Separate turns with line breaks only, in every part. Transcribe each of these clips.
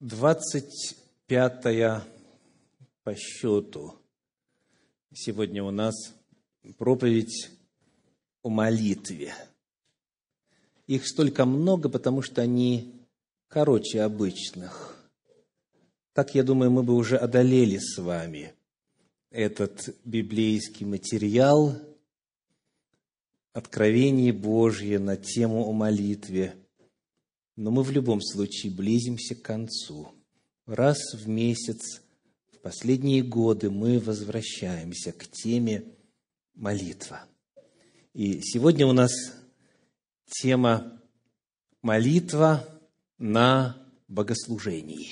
двадцать пятая по счету. Сегодня у нас проповедь о молитве. Их столько много, потому что они короче обычных. Так, я думаю, мы бы уже одолели с вами этот библейский материал, откровение Божье на тему о молитве. Но мы в любом случае близимся к концу. Раз в месяц, в последние годы мы возвращаемся к теме молитва. И сегодня у нас тема молитва на богослужении.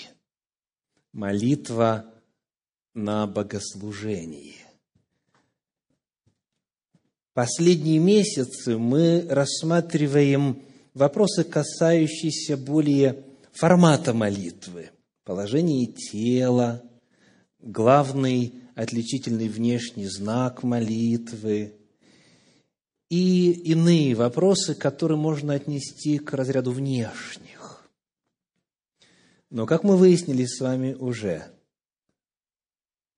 Молитва на богослужении. Последние месяцы мы рассматриваем вопросы, касающиеся более формата молитвы, положения тела, главный отличительный внешний знак молитвы и иные вопросы, которые можно отнести к разряду внешних. Но, как мы выяснили с вами уже,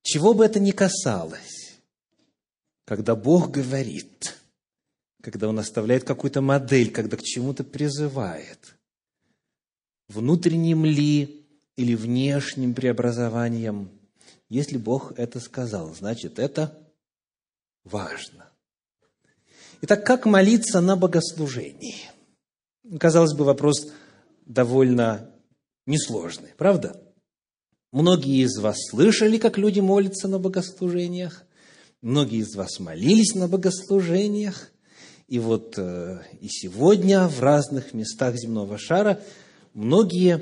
чего бы это ни касалось, когда Бог говорит, когда Он оставляет какую-то модель, когда к чему-то призывает, внутренним ли или внешним преобразованием, если Бог это сказал, значит, это важно. Итак, как молиться на богослужении? Казалось бы, вопрос довольно несложный, правда? Многие из вас слышали, как люди молятся на богослужениях. Многие из вас молились на богослужениях. И вот э, и сегодня в разных местах земного шара многие,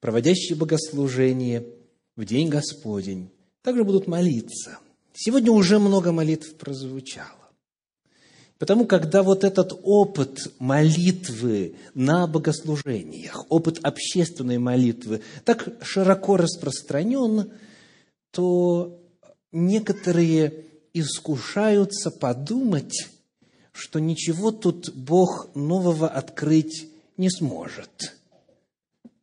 проводящие богослужение в День Господень, также будут молиться. Сегодня уже много молитв прозвучало. Потому, когда вот этот опыт молитвы на богослужениях, опыт общественной молитвы так широко распространен, то некоторые искушаются подумать, что ничего тут Бог нового открыть не сможет.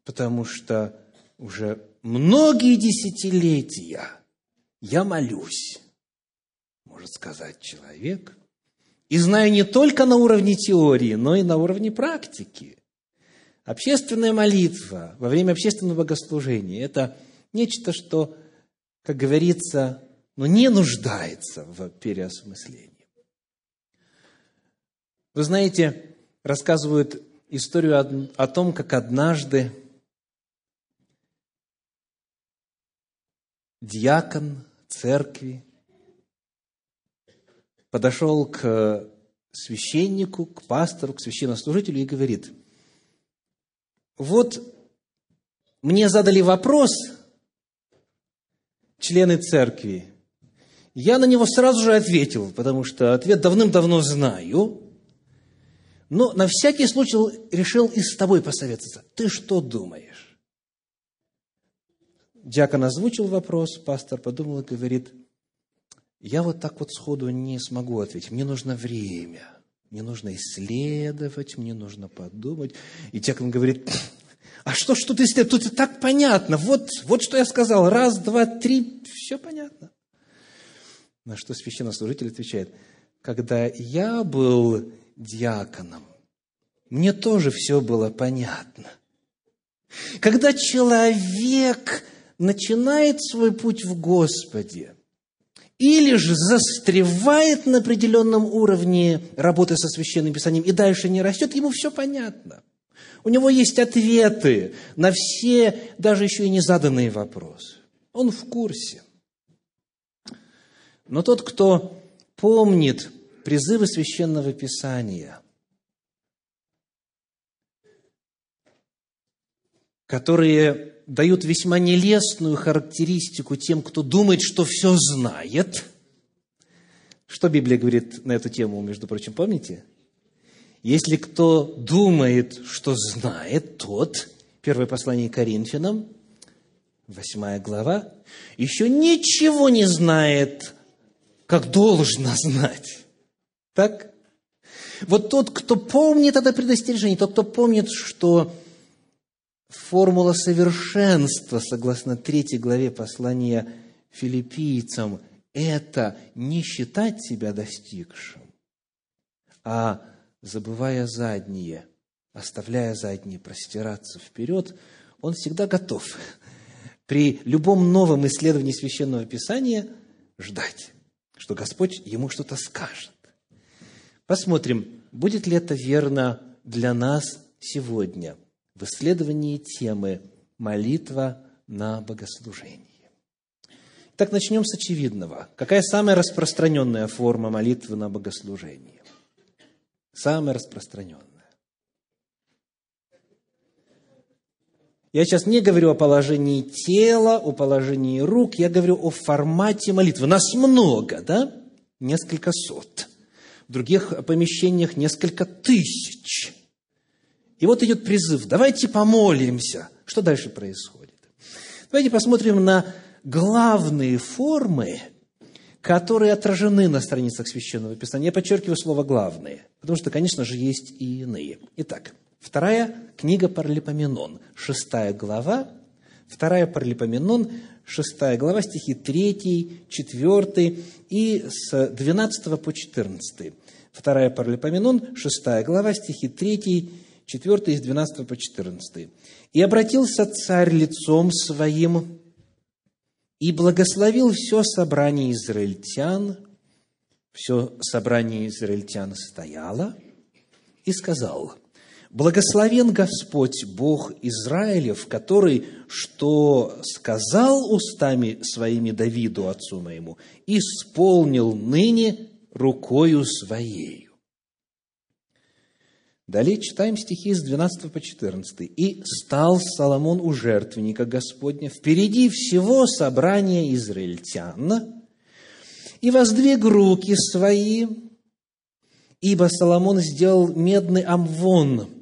Потому что уже многие десятилетия я молюсь, может сказать человек – и знаю не только на уровне теории, но и на уровне практики. Общественная молитва во время общественного богослужения – это нечто, что, как говорится, ну, не нуждается в переосмыслении. Вы знаете, рассказывают историю о том, как однажды диакон церкви подошел к священнику, к пастору, к священнослужителю и говорит, вот мне задали вопрос члены церкви, я на него сразу же ответил, потому что ответ давным-давно знаю, но на всякий случай решил и с тобой посоветоваться. Ты что думаешь? Дьякон озвучил вопрос, пастор подумал и говорит – я вот так вот сходу не смогу ответить. Мне нужно время. Мне нужно исследовать, мне нужно подумать. И Текон говорит, а что ж тут исследовать? Тут и так понятно. Вот, вот что я сказал. Раз, два, три. Все понятно. На что священнослужитель отвечает, когда я был диаконом, мне тоже все было понятно. Когда человек начинает свой путь в Господе – или же застревает на определенном уровне работы со Священным Писанием и дальше не растет, ему все понятно. У него есть ответы на все, даже еще и незаданные вопросы. Он в курсе. Но тот, кто помнит призывы Священного Писания, которые дают весьма нелестную характеристику тем, кто думает, что все знает. Что Библия говорит на эту тему, между прочим, помните? Если кто думает, что знает, тот, первое послание Коринфянам, восьмая глава, еще ничего не знает, как должно знать. Так? Вот тот, кто помнит это предостережение, тот, кто помнит, что формула совершенства, согласно третьей главе послания филиппийцам, это не считать себя достигшим, а забывая задние, оставляя задние, простираться вперед, он всегда готов при любом новом исследовании Священного Писания ждать, что Господь ему что-то скажет. Посмотрим, будет ли это верно для нас сегодня в исследовании темы «Молитва на богослужении». Так начнем с очевидного. Какая самая распространенная форма молитвы на богослужении? Самая распространенная. Я сейчас не говорю о положении тела, о положении рук, я говорю о формате молитвы. Нас много, да? Несколько сот. Других помещениях несколько тысяч. И вот идет призыв, давайте помолимся. Что дальше происходит? Давайте посмотрим на главные формы, которые отражены на страницах Священного Писания. Я подчеркиваю слово «главные», потому что, конечно же, есть и иные. Итак, вторая книга Паралипоменон, шестая глава, вторая Паралипоменон, шестая глава, стихи 3, 4 и с 12 по 14. Вторая Паралипоменон, шестая глава, стихи 3, 4 из 12 по 14. «И обратился царь лицом своим и благословил все собрание израильтян, все собрание израильтян стояло, и сказал, «Благословен Господь Бог Израилев, который, что сказал устами своими Давиду, отцу моему, исполнил ныне рукою своей». Далее читаем стихи с 12 по 14. «И стал Соломон у жертвенника Господня впереди всего собрания израильтян, и воздвиг руки свои, ибо Соломон сделал медный амвон,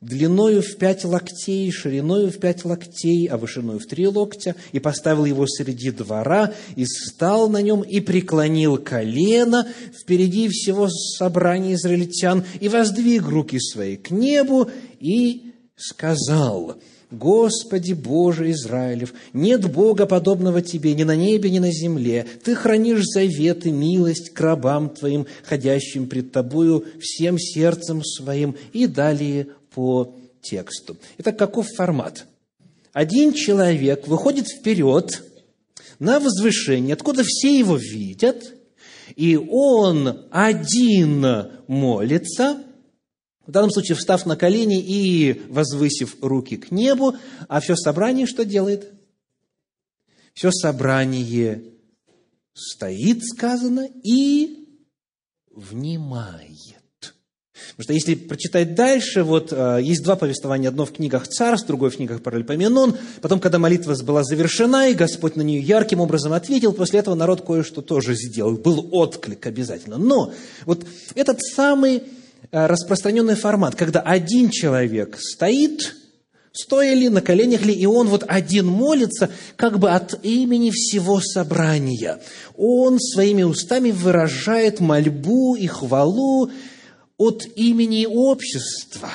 длиною в пять локтей, шириною в пять локтей, а вышиною в три локтя, и поставил его среди двора, и стал на нем, и преклонил колено впереди всего собрания израильтян, и воздвиг руки свои к небу, и сказал, Господи Боже Израилев, нет Бога, подобного Тебе ни на небе, ни на земле. Ты хранишь завет и милость к рабам Твоим, ходящим пред Тобою всем сердцем своим. И далее по тексту. Итак, каков формат? Один человек выходит вперед на возвышение, откуда все его видят, и он один молится, в данном случае встав на колени и возвысив руки к небу, а все собрание что делает? Все собрание стоит, сказано, и внимает. Потому что если прочитать дальше, вот э, есть два повествования, одно в книгах Царств, другое в книгах Паралипоменон. Потом, когда молитва была завершена, и Господь на нее ярким образом ответил, после этого народ кое-что тоже сделал. Был отклик обязательно. Но вот этот самый э, распространенный формат, когда один человек стоит, стоя ли, на коленях ли, и он вот один молится, как бы от имени всего собрания. Он своими устами выражает мольбу и хвалу от имени общества,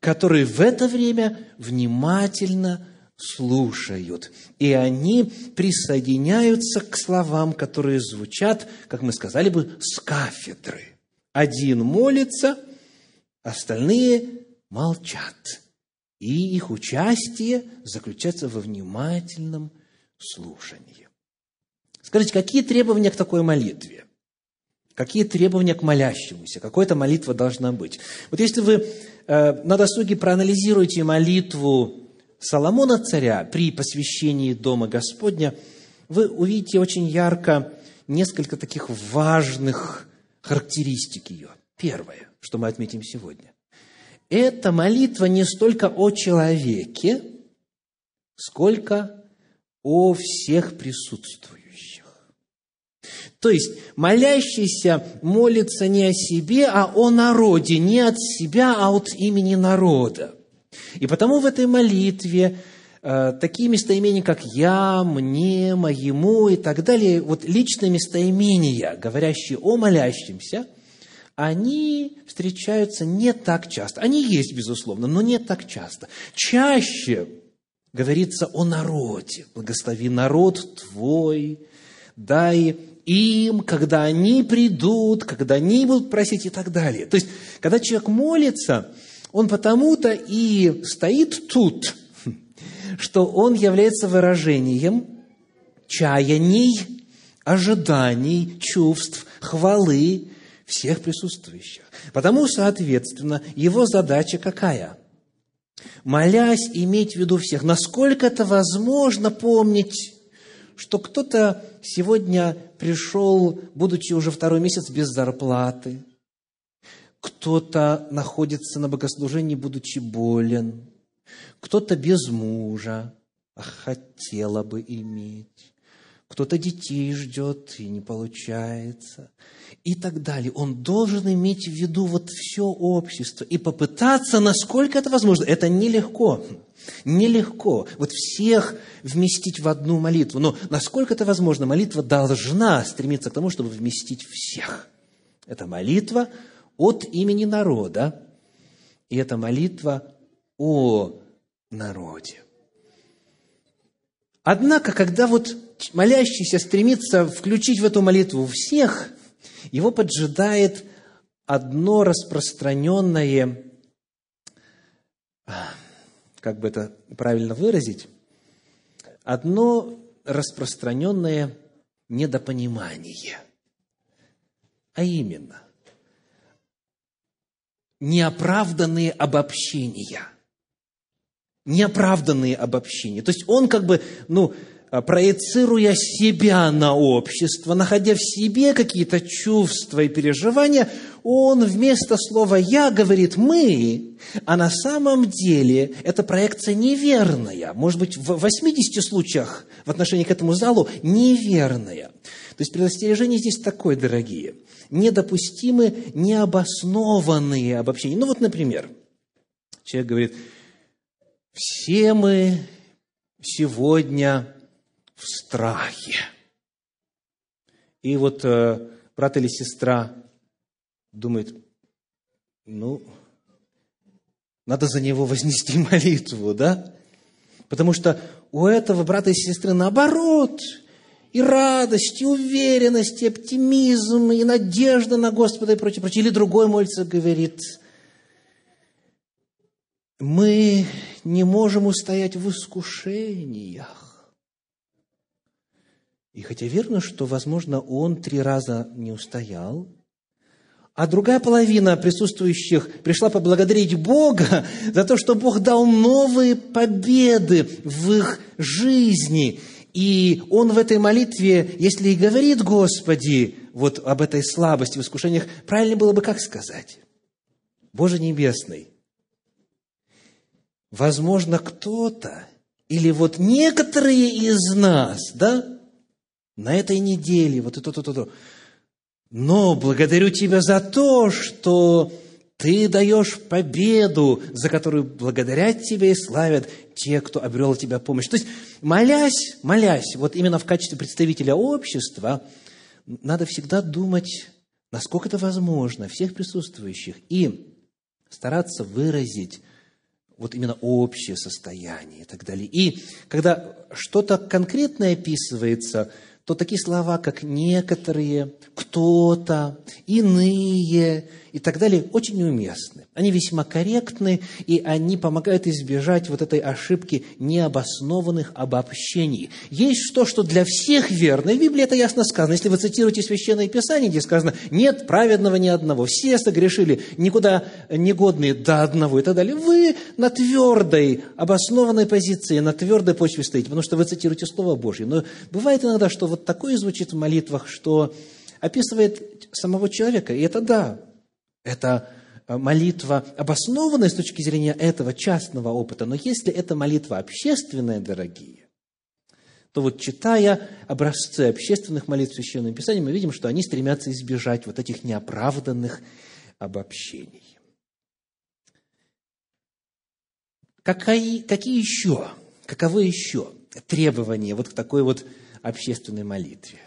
которые в это время внимательно слушают. И они присоединяются к словам, которые звучат, как мы сказали бы, с кафедры. Один молится, остальные молчат. И их участие заключается во внимательном слушании. Скажите, какие требования к такой молитве? Какие требования к молящемуся? Какая-то молитва должна быть. Вот если вы э, на досуге проанализируете молитву Соломона царя при посвящении Дома Господня, вы увидите очень ярко несколько таких важных характеристик ее. Первое, что мы отметим сегодня. Это молитва не столько о человеке, сколько о всех присутствующих. То есть молящийся молится не о себе, а о народе, не от себя, а от имени народа. И потому в этой молитве э, такие местоимения, как «я», «мне», «моему» и так далее, вот личные местоимения, говорящие о молящемся, они встречаются не так часто. Они есть, безусловно, но не так часто. Чаще говорится о народе. Благослови народ твой, дай им, когда они придут, когда они будут просить и так далее. То есть, когда человек молится, он потому-то и стоит тут, что он является выражением чаяний, ожиданий, чувств, хвалы всех присутствующих. Потому, соответственно, его задача какая? Молясь, иметь в виду всех. Насколько это возможно помнить, что кто-то сегодня пришел, будучи уже второй месяц без зарплаты, кто-то находится на богослужении, будучи болен, кто-то без мужа, а хотела бы иметь, кто-то детей ждет и не получается, и так далее. Он должен иметь в виду вот все общество и попытаться, насколько это возможно. Это нелегко, нелегко. Вот всех вместить в одну молитву. Но насколько это возможно, молитва должна стремиться к тому, чтобы вместить всех. Это молитва от имени народа, и это молитва о народе. Однако, когда вот молящийся стремится включить в эту молитву всех, его поджидает одно распространенное, как бы это правильно выразить, одно распространенное недопонимание. А именно, неоправданные обобщения. Неоправданные обобщения. То есть он как бы, ну, проецируя себя на общество, находя в себе какие-то чувства и переживания, он вместо слова «я» говорит «мы», а на самом деле эта проекция неверная. Может быть, в 80 случаях в отношении к этому залу неверная. То есть предостережение здесь такое, дорогие – недопустимы необоснованные обобщения. Ну вот, например, человек говорит, все мы сегодня в страхе. И вот э, брат или сестра думает, ну, надо за него вознести молитву, да? Потому что у этого брата и сестры наоборот – и радость, и уверенность, и оптимизм, и надежда на Господа и прочее, прочее. Или другой молится, говорит, мы не можем устоять в искушениях. И хотя верно, что, возможно, он три раза не устоял, а другая половина присутствующих пришла поблагодарить Бога за то, что Бог дал новые победы в их жизни. И он в этой молитве, если и говорит Господи вот об этой слабости в искушениях, правильно было бы как сказать? Боже Небесный, возможно, кто-то или вот некоторые из нас, да, на этой неделе, вот это, то, но благодарю Тебя за то, что ты даешь победу, за которую благодарят тебя и славят те, кто обрел тебя помощь. То есть, молясь, молясь, вот именно в качестве представителя общества, надо всегда думать, насколько это возможно, всех присутствующих, и стараться выразить вот именно общее состояние и так далее. И когда что-то конкретное описывается – то такие слова, как некоторые, кто-то, иные и так далее, очень неуместны. Они весьма корректны, и они помогают избежать вот этой ошибки необоснованных обобщений. Есть то, что для всех верно, и в Библии это ясно сказано. Если вы цитируете Священное Писание, где сказано, нет праведного ни одного, все согрешили, никуда негодные до одного и так далее, вы на твердой, обоснованной позиции, на твердой почве стоите, потому что вы цитируете Слово Божье. Но бывает иногда, что вот такое звучит в молитвах, что описывает самого человека, и это да, это э, молитва обоснованная с точки зрения этого частного опыта, но если это молитва общественная, дорогие, то вот читая образцы общественных молитв Священного Писания, мы видим, что они стремятся избежать вот этих неоправданных обобщений. Какие, какие еще, каковы еще требования вот к такой вот общественной молитве?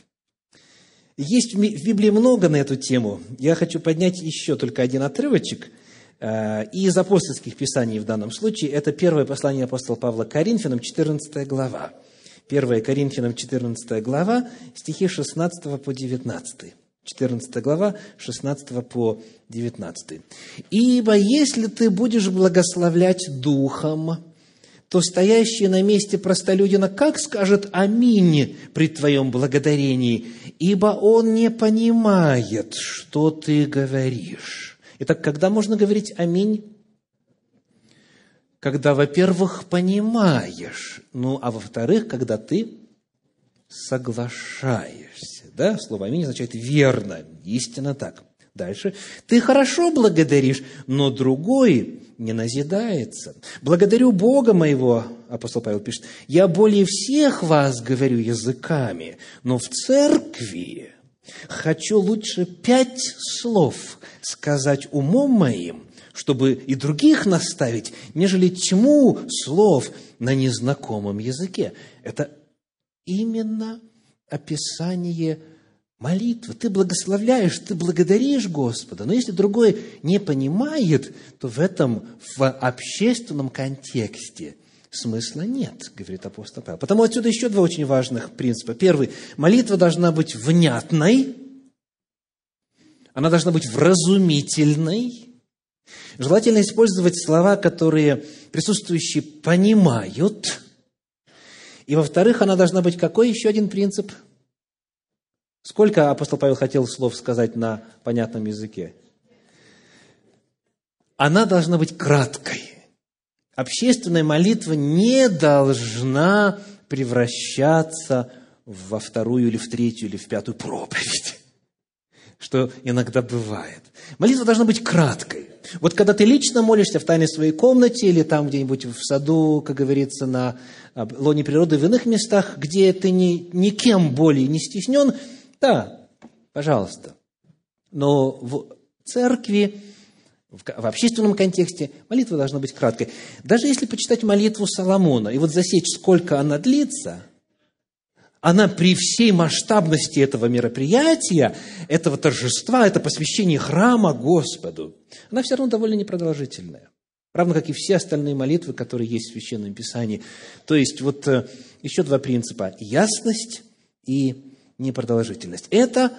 Есть в Библии много на эту тему. Я хочу поднять еще только один отрывочек э, из апостольских писаний в данном случае. Это первое послание апостола Павла Коринфянам, 14 глава. 1 Коринфянам, 14 глава, стихи 16 по 19. 14 глава, 16 по 19. «Ибо если ты будешь благословлять Духом, то стоящий на месте простолюдина как скажет «Аминь» при твоем благодарении, ибо он не понимает, что ты говоришь». Итак, когда можно говорить «Аминь»? Когда, во-первых, понимаешь, ну, а во-вторых, когда ты соглашаешься. Да? Слово «аминь» означает «верно», истинно так. Дальше. Ты хорошо благодаришь, но другой не назидается. Благодарю Бога моего, апостол Павел пишет, я более всех вас говорю языками, но в церкви хочу лучше пять слов сказать умом моим, чтобы и других наставить, нежели тьму слов на незнакомом языке. Это именно описание молитвы. Ты благословляешь, ты благодаришь Господа. Но если другой не понимает, то в этом, в общественном контексте смысла нет, говорит апостол Павел. Потому отсюда еще два очень важных принципа. Первый. Молитва должна быть внятной. Она должна быть вразумительной. Желательно использовать слова, которые присутствующие понимают – и во-вторых, она должна быть какой еще один принцип? Сколько апостол Павел хотел слов сказать на понятном языке? Она должна быть краткой. Общественная молитва не должна превращаться во вторую или в третью или в пятую проповедь, что иногда бывает. Молитва должна быть краткой. Вот когда ты лично молишься в тайной своей комнате или там где-нибудь в саду, как говорится, на лоне природы, в иных местах, где ты ни, никем более не стеснен, да, пожалуйста. Но в церкви, в, общественном контексте молитва должна быть краткой. Даже если почитать молитву Соломона и вот засечь, сколько она длится – она при всей масштабности этого мероприятия, этого торжества, это посвящение храма Господу, она все равно довольно непродолжительная. Равно как и все остальные молитвы, которые есть в Священном Писании. То есть, вот э, еще два принципа – ясность и непродолжительность. Это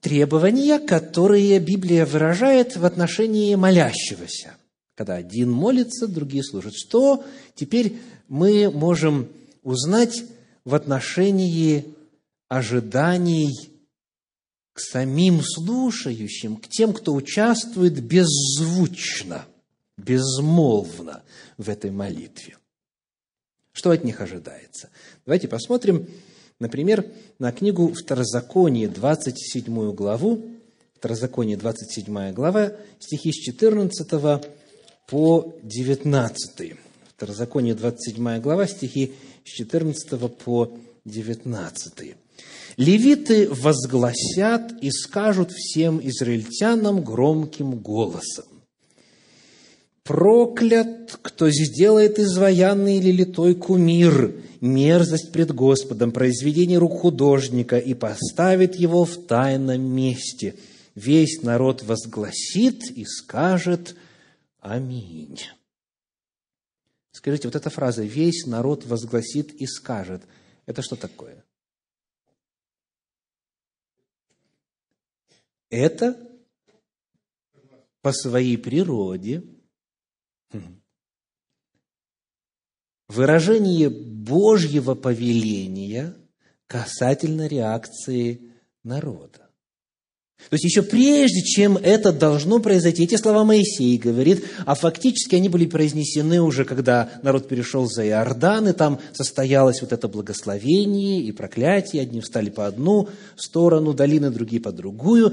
требования, которые Библия выражает в отношении молящегося. Когда один молится, другие служат. Что теперь мы можем узнать в отношении ожиданий к самим слушающим, к тем, кто участвует беззвучно, безмолвно в этой молитве. Что от них ожидается? Давайте посмотрим, например, на книгу Второзаконие, 27 главу, Второзаконие, 27 глава, стихи с 14 по 19. Второзаконие, 27 глава, стихи с 14 по 19. «Левиты возгласят и скажут всем израильтянам громким голосом, «Проклят, кто сделает изваянный или литой кумир, мерзость пред Господом, произведение рук художника, и поставит его в тайном месте. Весь народ возгласит и скажет Аминь». Скажите, вот эта фраза «весь народ возгласит и скажет» – это что такое? Это по своей природе выражение Божьего повеления касательно реакции народа. То есть еще прежде, чем это должно произойти, эти слова Моисей говорит, а фактически они были произнесены уже, когда народ перешел за Иордан, и там состоялось вот это благословение и проклятие, одни встали по одну сторону долины, другие по другую.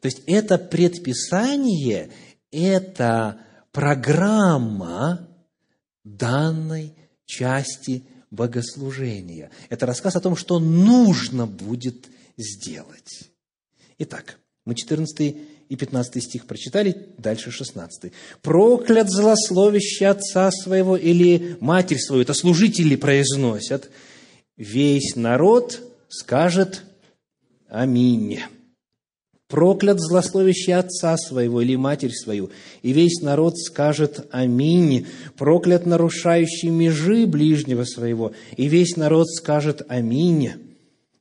То есть это предписание, это программа данной части богослужения. Это рассказ о том, что нужно будет сделать. Итак, мы 14 и 15 стих прочитали, дальше 16. «Проклят злословящий отца своего или матерь свою». Это служители произносят. Весь народ скажет Аминь. Проклят злословящий отца своего или матерь свою, и весь народ скажет Аминь. Проклят нарушающий межи ближнего своего, и весь народ скажет Аминь.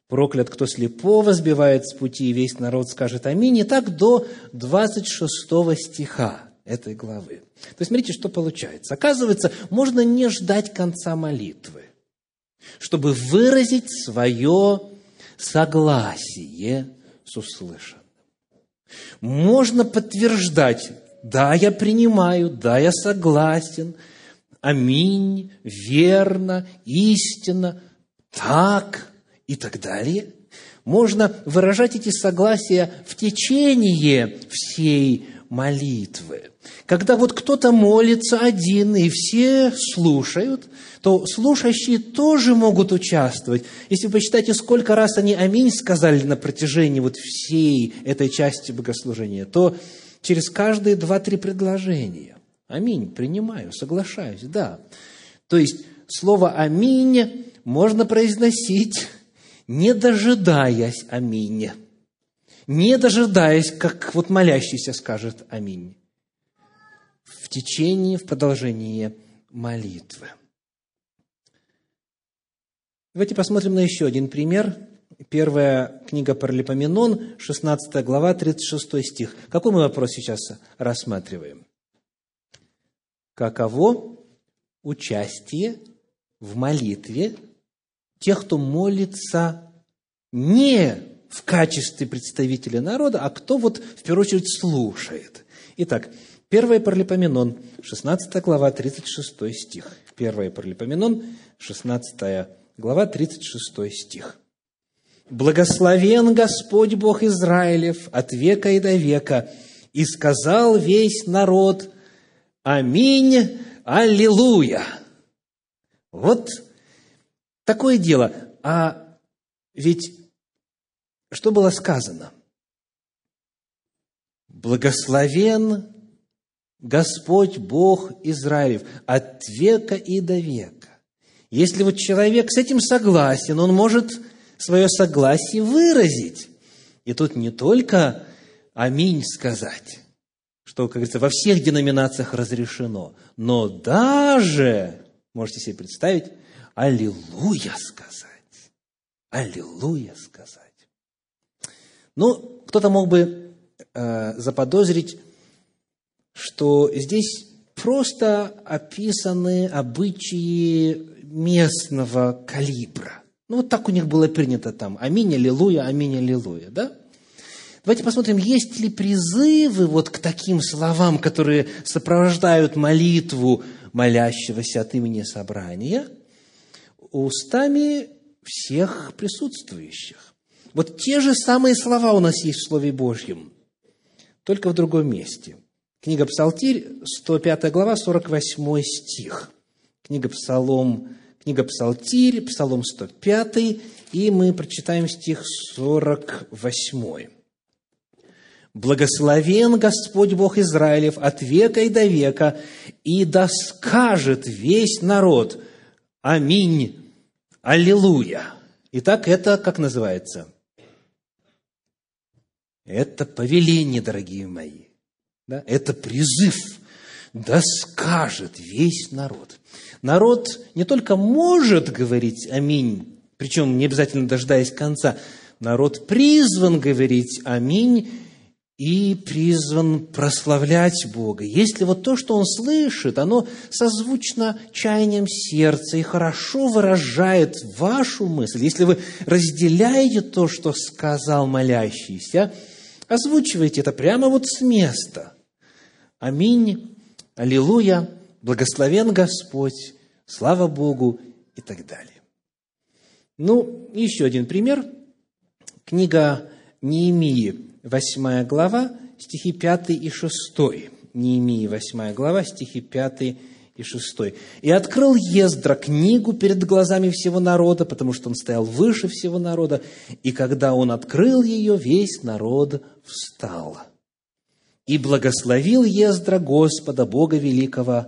Проклят, кто слепого сбивает с пути, и весь народ скажет Аминь. И так до 26 стиха этой главы. То есть, смотрите, что получается. Оказывается, можно не ждать конца молитвы, чтобы выразить свое согласие с услышанным. Можно подтверждать, да, я принимаю, да, я согласен, аминь, верно, истинно, так и так далее. Можно выражать эти согласия в течение всей молитвы. Когда вот кто-то молится один, и все слушают, то слушающие тоже могут участвовать. Если вы посчитаете, сколько раз они «Аминь» сказали на протяжении вот всей этой части богослужения, то через каждые два-три предложения «Аминь» принимаю, соглашаюсь, да. То есть слово «Аминь» можно произносить, не дожидаясь «Аминь» не дожидаясь, как вот молящийся скажет «Аминь», в течение, в продолжении молитвы. Давайте посмотрим на еще один пример. Первая книга Паралипоменон, 16 глава, 36 стих. Какой мы вопрос сейчас рассматриваем? Каково участие в молитве тех, кто молится не в качестве представителя народа, а кто вот в первую очередь слушает. Итак, 1 Паралипоменон, 16 глава, 36 стих. 1 Паралипоменон, 16 глава, 36 стих. «Благословен Господь Бог Израилев от века и до века, и сказал весь народ, Аминь, Аллилуйя!» Вот такое дело. А ведь что было сказано? Благословен Господь Бог Израилев от века и до века. Если вот человек с этим согласен, он может свое согласие выразить. И тут не только «Аминь» сказать, что, как говорится, во всех деноминациях разрешено, но даже, можете себе представить, «Аллилуйя» сказать. «Аллилуйя» сказать. Ну, кто-то мог бы э, заподозрить, что здесь просто описаны обычаи местного калибра. Ну, вот так у них было принято там. Аминь, аллилуйя, аминь, аллилуйя, да? Давайте посмотрим, есть ли призывы вот к таким словам, которые сопровождают молитву молящегося от имени собрания устами всех присутствующих. Вот те же самые слова у нас есть в Слове Божьем, только в другом месте. Книга Псалтирь, 105 глава, 48 стих. Книга Псалом, книга Псалтирь, Псалом 105, и мы прочитаем стих 48. «Благословен Господь Бог Израилев от века и до века, и да скажет весь народ, Аминь, Аллилуйя». Итак, это как называется? Это повеление, дорогие мои. Да? Это призыв. Да скажет весь народ. Народ не только может говорить «Аминь», причем не обязательно дожидаясь конца, народ призван говорить «Аминь» и призван прославлять Бога. Если вот то, что он слышит, оно созвучно чаянием сердца и хорошо выражает вашу мысль, если вы разделяете то, что сказал молящийся – Озвучивайте это прямо вот с места. Аминь, аллилуйя, благословен Господь, слава Богу и так далее. Ну, еще один пример. Книга Неемии, 8 глава, стихи 5 и 6. Неемии, 8 глава, стихи 5 и 6. «И открыл Ездра книгу перед глазами всего народа, потому что он стоял выше всего народа, и когда он открыл ее, весь народ встал. И благословил Ездра Господа, Бога Великого,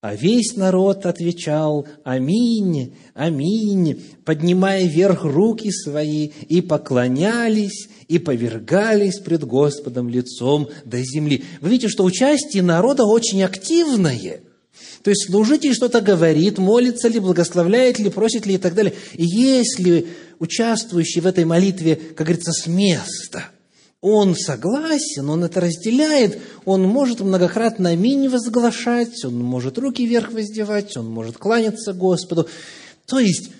А весь народ отвечал «Аминь, аминь», поднимая вверх руки свои, и поклонялись, и повергались пред Господом лицом до земли. Вы видите, что участие народа очень активное. То есть служитель что-то говорит, молится ли, благословляет ли, просит ли и так далее. И если участвующий в этой молитве, как говорится, с места – он согласен, он это разделяет, он может многократно аминь возглашать, он может руки вверх воздевать, он может кланяться Господу. То есть,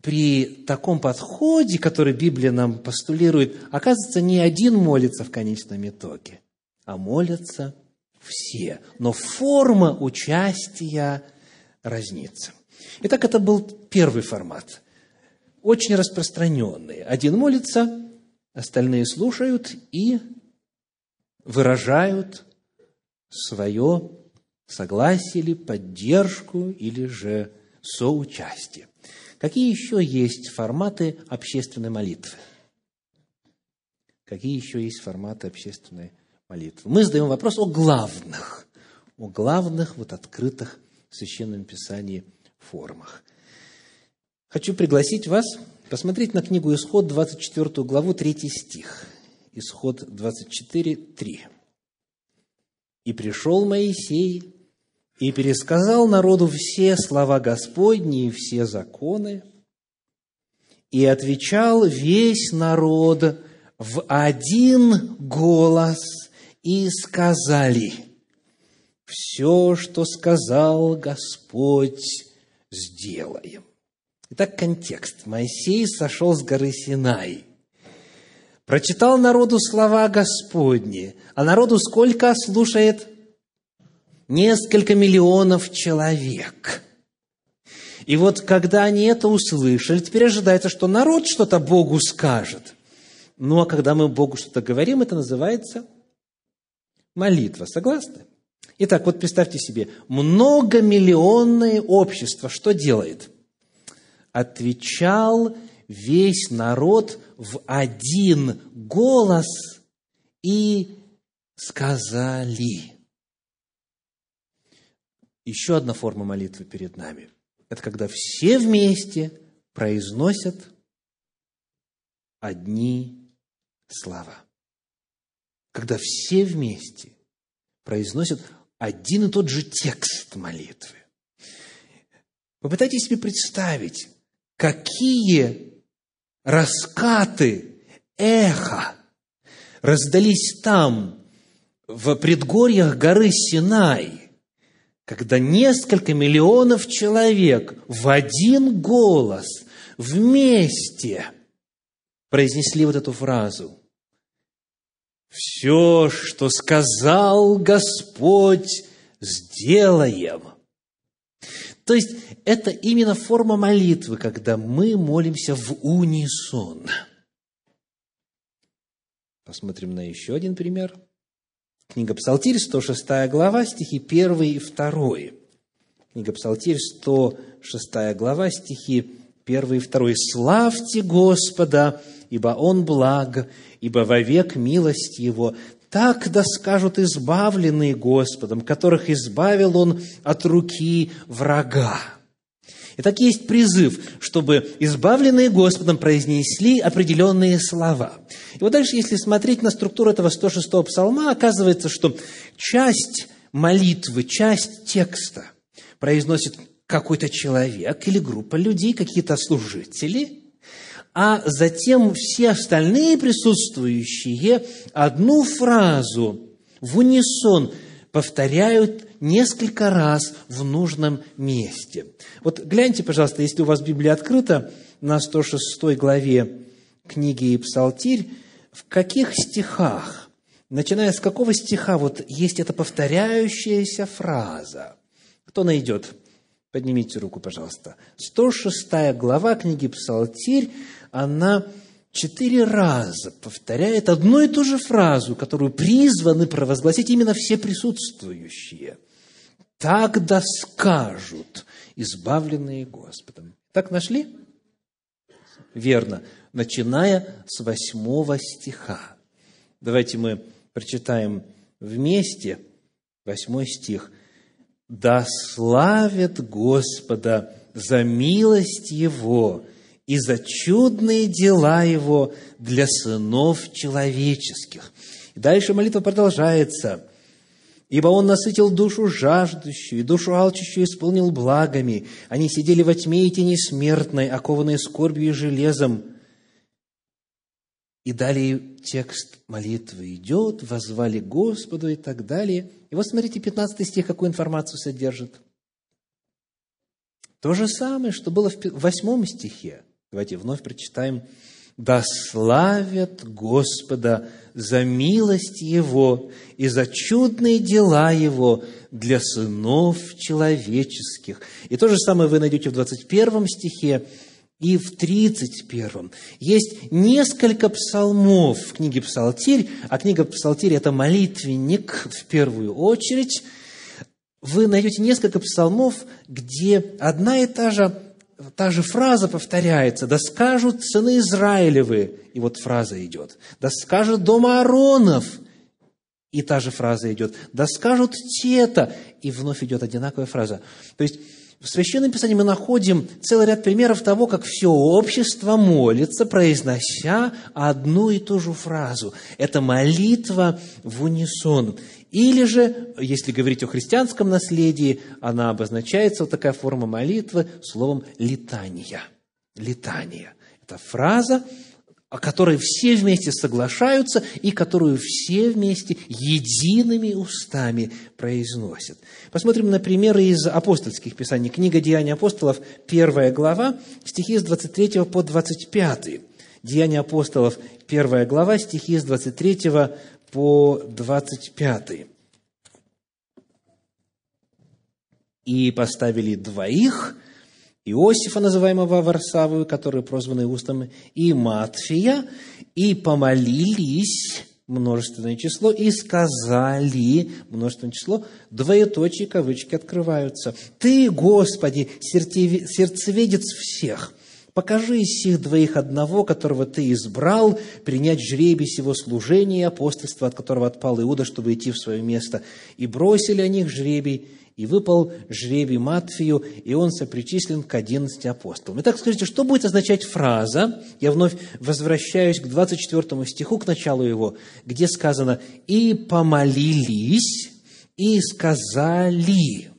при таком подходе, который Библия нам постулирует, оказывается, не один молится в конечном итоге, а молятся все. Но форма участия разнится. Итак, это был первый формат, очень распространенный. Один молится, Остальные слушают и выражают свое согласие или поддержку, или же соучастие. Какие еще есть форматы общественной молитвы? Какие еще есть форматы общественной молитвы? Мы задаем вопрос о главных, о главных вот открытых в Священном Писании формах. Хочу пригласить вас посмотреть на книгу Исход, 24 главу, 3 стих. Исход 24, 3. «И пришел Моисей, и пересказал народу все слова Господни и все законы, и отвечал весь народ в один голос, и сказали, «Все, что сказал Господь, сделаем». Итак, контекст. Моисей сошел с горы Синай, прочитал народу слова Господни, а народу сколько слушает? Несколько миллионов человек. И вот, когда они это услышали, теперь ожидается, что народ что-то Богу скажет. Ну, а когда мы Богу что-то говорим, это называется молитва. Согласны? Итак, вот представьте себе, многомиллионное общество что делает? отвечал весь народ в один голос и сказали. Еще одна форма молитвы перед нами. Это когда все вместе произносят одни слова. Когда все вместе произносят один и тот же текст молитвы. Попытайтесь себе представить, какие раскаты, эхо раздались там, в предгорьях горы Синай, когда несколько миллионов человек в один голос вместе произнесли вот эту фразу. «Все, что сказал Господь, сделаем». То есть, это именно форма молитвы, когда мы молимся в унисон. Посмотрим на еще один пример. Книга Псалтирь, 106 глава, стихи 1 и 2. Книга Псалтирь, 106 глава, стихи 1 и 2. «Славьте Господа, ибо Он благ, ибо вовек милость Его. Так да скажут избавленные Господом, которых избавил Он от руки врага». Итак, есть призыв, чтобы избавленные Господом произнесли определенные слова. И вот дальше, если смотреть на структуру этого 106-го псалма, оказывается, что часть молитвы, часть текста произносит какой-то человек или группа людей, какие-то служители, а затем все остальные присутствующие одну фразу в унисон повторяют несколько раз в нужном месте. Вот гляньте, пожалуйста, если у вас Библия открыта, на 106 главе книги Псалтирь, в каких стихах, начиная с какого стиха вот есть эта повторяющаяся фраза? Кто найдет? Поднимите руку, пожалуйста. 106 глава книги Псалтирь, она четыре раза повторяет одну и ту же фразу, которую призваны провозгласить именно все присутствующие. Так да скажут избавленные Господом. Так нашли? Верно. Начиная с восьмого стиха. Давайте мы прочитаем вместе восьмой стих. да славят Господа за милость Его и за чудные дела Его для сынов человеческих. И дальше молитва продолжается. Ибо Он насытил душу жаждущую, и душу алчущую исполнил благами. Они сидели во тьме и тени смертной, окованные скорбью и железом. И далее текст молитвы идет, возвали Господу и так далее. И вот смотрите, 15 стих, какую информацию содержит. То же самое, что было в восьмом стихе. Давайте вновь прочитаем. «Да славят Господа за милость Его и за чудные дела Его для сынов человеческих». И то же самое вы найдете в 21 стихе и в 31. Есть несколько псалмов в книге «Псалтирь», а книга «Псалтирь» – это молитвенник в первую очередь. Вы найдете несколько псалмов, где одна и та же та же фраза повторяется, да скажут сыны Израилевы, и вот фраза идет, да скажет дом Ааронов, и та же фраза идет, да скажут те-то, и вновь идет одинаковая фраза. То есть, в Священном Писании мы находим целый ряд примеров того, как все общество молится, произнося одну и ту же фразу. Это молитва в унисон. Или же, если говорить о христианском наследии, она обозначается, вот такая форма молитвы, словом «летания». Летание. Это фраза, о которой все вместе соглашаются и которую все вместе едиными устами произносят. Посмотрим на примеры из апостольских писаний. Книга «Деяния апостолов», первая глава, стихи с 23 по 25. Деяния апостолов, первая глава, стихи с 23 по 25. «И поставили двоих, Иосифа, называемого Варсавую, который прозванный устом, и Матфия, и помолились, множественное число, и сказали, множественное число, двоеточие кавычки открываются. «Ты, Господи, сердцеведец всех, Покажи из сих двоих одного, которого ты избрал, принять жребий сего служения и апостольства, от которого отпал Иуда, чтобы идти в свое место. И бросили о них жребий, и выпал жребий Матфию, и он сопричислен к одиннадцати апостолам. Итак, скажите, что будет означать фраза? Я вновь возвращаюсь к 24 стиху, к началу его, где сказано «И помолились, и сказали»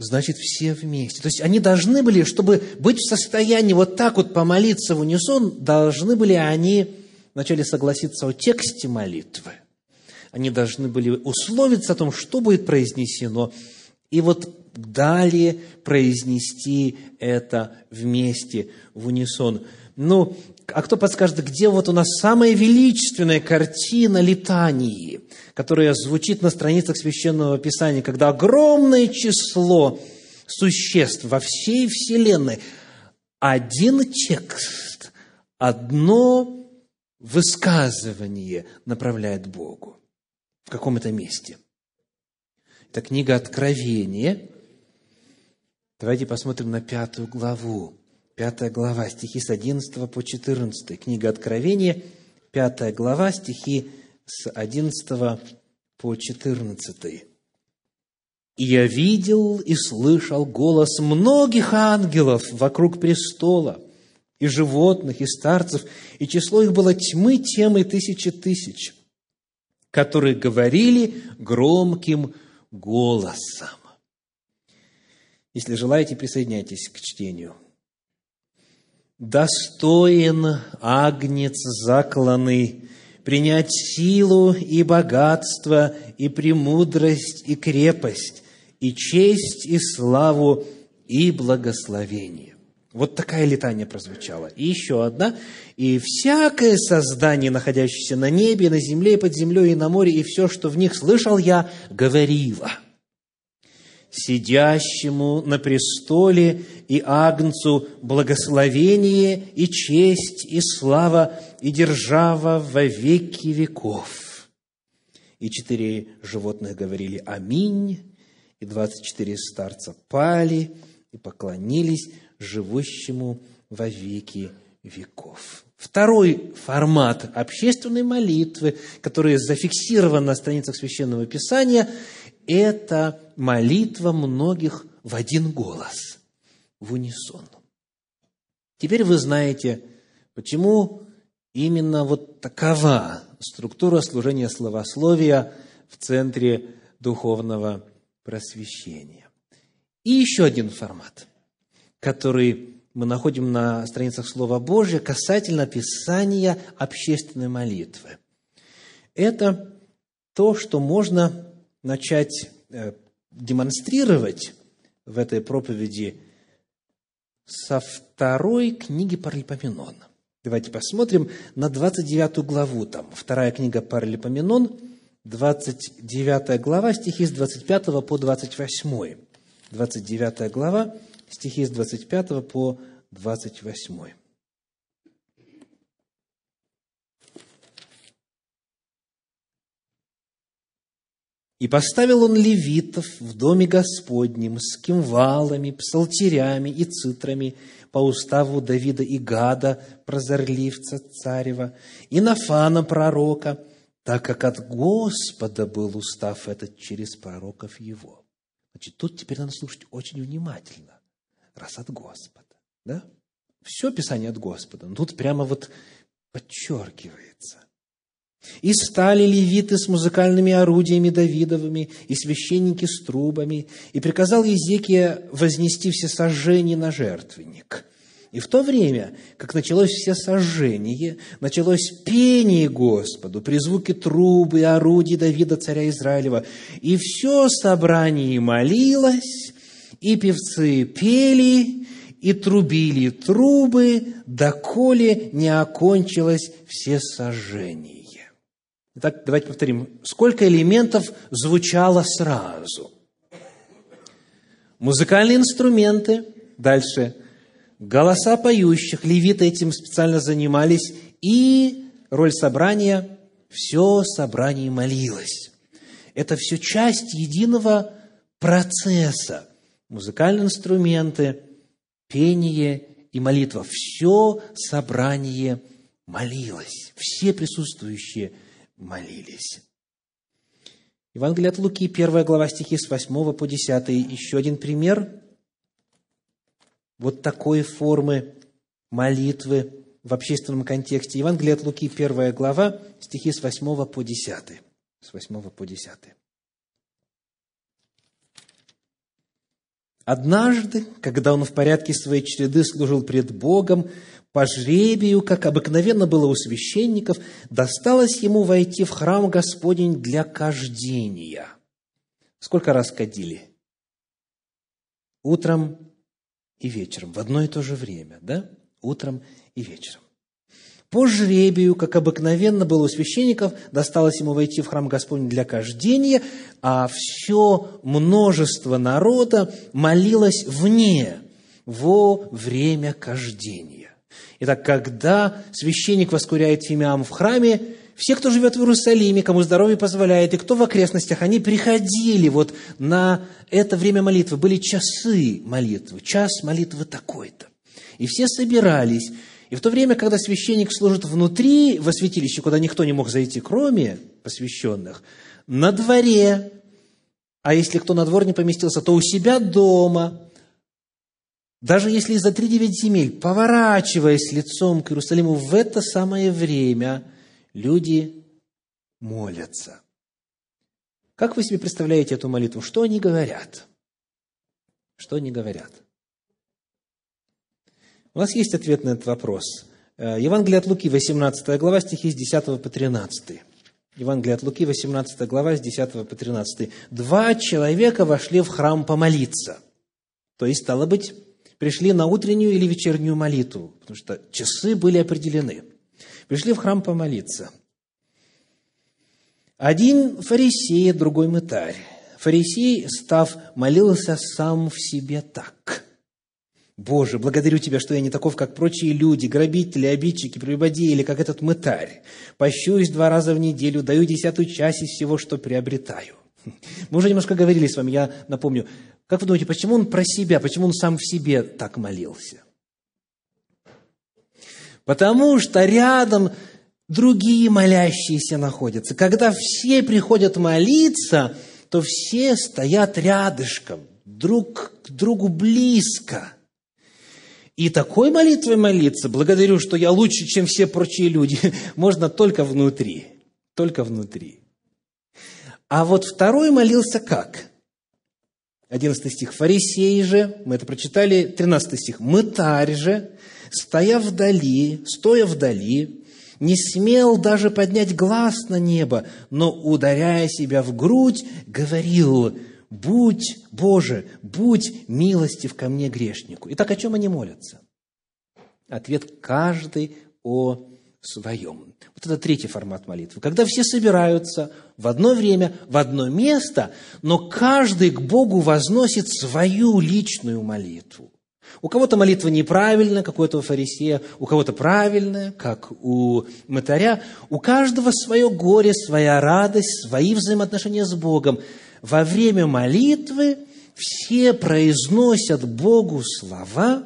значит, все вместе. То есть они должны были, чтобы быть в состоянии вот так вот помолиться в унисон, должны были они вначале согласиться о тексте молитвы. Они должны были условиться о том, что будет произнесено, и вот далее произнести это вместе, в унисон. Ну, а кто подскажет, где вот у нас самая величественная картина летании, которая звучит на страницах Священного Писания, когда огромное число существ во всей Вселенной, один текст, одно высказывание направляет Богу в каком-то месте. Это книга Откровения. Давайте посмотрим на пятую главу. Пятая глава, стихи с 11 по 14. Книга Откровения, пятая глава, стихи с 11 по 14. «И я видел и слышал голос многих ангелов вокруг престола, и животных, и старцев, и число их было тьмы тем и тысячи тысяч, которые говорили громким голосом». Если желаете, присоединяйтесь к чтению – достоин агнец закланный принять силу и богатство, и премудрость, и крепость, и честь, и славу, и благословение. Вот такая летание прозвучала. И еще одна. «И всякое создание, находящееся на небе, на земле, под землей и на море, и все, что в них слышал я, говорило» сидящему на престоле и Агнцу благословение и честь и слава и держава во веки веков. И четыре животных говорили «Аминь», и двадцать четыре старца пали и поклонились живущему во веки веков. Второй формат общественной молитвы, который зафиксирован на страницах Священного Писания, это молитва многих в один голос, в унисон. Теперь вы знаете, почему именно вот такова структура служения словословия в центре духовного просвещения. И еще один формат, который мы находим на страницах Слова Божьего касательно описания общественной молитвы. Это то, что можно начать э, демонстрировать в этой проповеди со второй книги Паралипоменон. Давайте посмотрим на 29 главу. Там вторая книга Паралипоменон, 29 глава, стихи с 25 по 28. 29 глава, стихи с 25 по 28. И поставил он левитов в доме Господнем с кимвалами, псалтирями и цитрами по уставу Давида и Гада, прозорливца царева, и Нафана пророка, так как от Господа был устав этот через пророков его. Значит, тут теперь надо слушать очень внимательно, раз от Господа. Да? Все Писание от Господа, но тут прямо вот подчеркивается. И стали левиты с музыкальными орудиями Давидовыми, и священники с трубами, и приказал Езекия вознести все сожжения на жертвенник. И в то время, как началось все сожжение, началось пение Господу при звуке трубы и орудий Давида, царя Израилева, и все собрание молилось, и певцы пели, и трубили трубы, доколе не окончилось все сожжение. Итак, давайте повторим. Сколько элементов звучало сразу? Музыкальные инструменты, дальше голоса поющих, левиты этим специально занимались, и роль собрания, все собрание молилось. Это все часть единого процесса. Музыкальные инструменты, пение и молитва. Все собрание молилось. Все присутствующие молились. Евангелие от Луки, первая глава стихи с 8 по 10. Еще один пример вот такой формы молитвы в общественном контексте. Евангелие от Луки, первая глава, стихи с 8 по 10. С 8 по 10. Однажды, когда он в порядке своей череды служил пред Богом, по жребию, как обыкновенно было у священников, досталось ему войти в храм Господень для кождения. Сколько раз кадили? Утром и вечером, в одно и то же время, да? Утром и вечером. По жребию, как обыкновенно было у священников, досталось ему войти в храм Господень для кождения, а все множество народа молилось вне, во время кождения. Итак, когда священник воскуряет фимиам в храме, все, кто живет в Иерусалиме, кому здоровье позволяет, и кто в окрестностях, они приходили вот на это время молитвы. Были часы молитвы, час молитвы такой-то. И все собирались. И в то время, когда священник служит внутри во святилище, куда никто не мог зайти, кроме посвященных, на дворе, а если кто на двор не поместился, то у себя дома, даже если за три девять земель, поворачиваясь лицом к Иерусалиму в это самое время, люди молятся. Как вы себе представляете эту молитву? Что они говорят? Что они говорят? У нас есть ответ на этот вопрос. Э, Евангелие от Луки, 18 глава, стихи с 10 по 13. Евангелие от Луки, 18 глава, с 10 по 13. «Два человека вошли в храм помолиться». То есть, стало быть, пришли на утреннюю или вечернюю молитву, потому что часы были определены. Пришли в храм помолиться. Один фарисей, другой мытарь. Фарисей, став, молился сам в себе так. Боже, благодарю Тебя, что я не таков, как прочие люди, грабители, обидчики, прелюбодеи, как этот мытарь. Пощусь два раза в неделю, даю десятую часть из всего, что приобретаю. Мы уже немножко говорили с вами, я напомню. Как вы думаете, почему он про себя, почему он сам в себе так молился? Потому что рядом другие молящиеся находятся. Когда все приходят молиться, то все стоят рядышком, друг к другу близко. И такой молитвой молиться, благодарю, что я лучше, чем все прочие люди, можно только внутри. Только внутри. А вот второй молился как? 11 стих. Фарисей же, мы это прочитали, 13 стих. Мытарь же, стоя вдали, стоя вдали, не смел даже поднять глаз на небо, но, ударяя себя в грудь, говорил, «Будь, Боже, будь милостив ко мне, грешнику». Итак, о чем они молятся? Ответ каждый о своем. Вот это третий формат молитвы. Когда все собираются в одно время, в одно место, но каждый к Богу возносит свою личную молитву. У кого-то молитва неправильная, как у этого фарисея, у кого-то правильная, как у мытаря. У каждого свое горе, своя радость, свои взаимоотношения с Богом. Во время молитвы все произносят Богу слова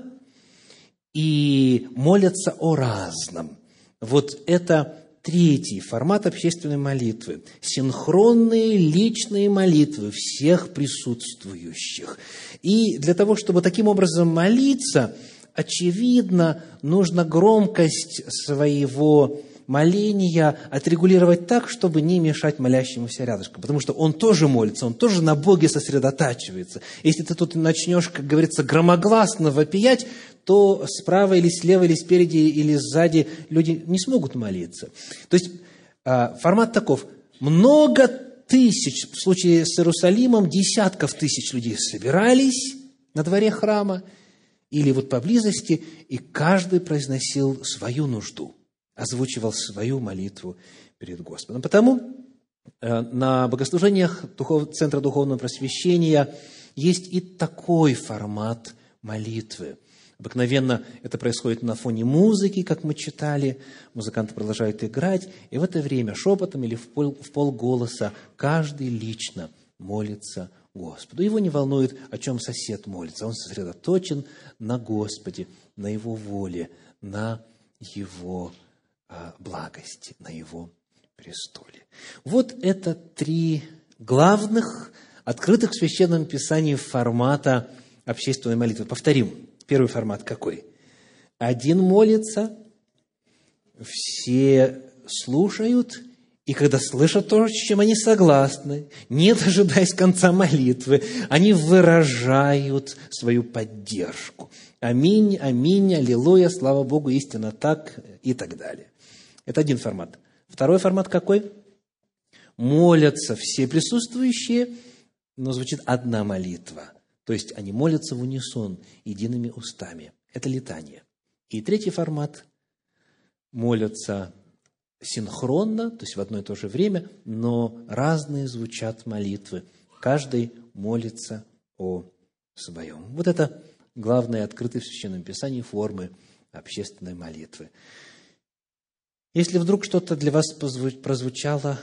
и молятся о разном. Вот это третий формат общественной молитвы. Синхронные личные молитвы всех присутствующих. И для того, чтобы таким образом молиться, очевидно, нужно громкость своего моления отрегулировать так, чтобы не мешать молящемуся рядышком. Потому что он тоже молится, он тоже на Боге сосредотачивается. Если ты тут начнешь, как говорится, громогласно вопиять, то справа или слева, или спереди, или сзади люди не смогут молиться. То есть а, формат таков. Много тысяч, в случае с Иерусалимом, десятков тысяч людей собирались на дворе храма или вот поблизости, и каждый произносил свою нужду, озвучивал свою молитву перед Господом. Потому э, на богослужениях Центра Духовного Просвещения есть и такой формат молитвы. Обыкновенно это происходит на фоне музыки, как мы читали. Музыканты продолжают играть, и в это время шепотом или в, пол, в полголоса каждый лично молится Господу. Его не волнует, о чем сосед молится. Он сосредоточен на Господе, на Его воле, на Его благости, на Его престоле. Вот это три главных, открытых в Священном Писании формата общественной молитвы. Повторим. Первый формат какой? Один молится, все слушают, и когда слышат то, с чем они согласны, не дожидаясь конца молитвы, они выражают свою поддержку. Аминь, аминь, аллилуйя, слава Богу, истинно так и так далее. Это один формат. Второй формат какой? Молятся все присутствующие, но звучит одна молитва. То есть они молятся в унисон, едиными устами. Это летание. И третий формат – молятся синхронно, то есть в одно и то же время, но разные звучат молитвы. Каждый молится о своем. Вот это главное открытые в Священном Писании формы общественной молитвы. Если вдруг что-то для вас прозвучало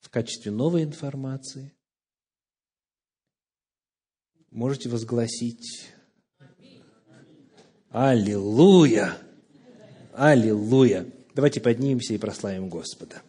в качестве новой информации, можете возгласить Аллилуйя! Аллилуйя! Давайте поднимемся и прославим Господа.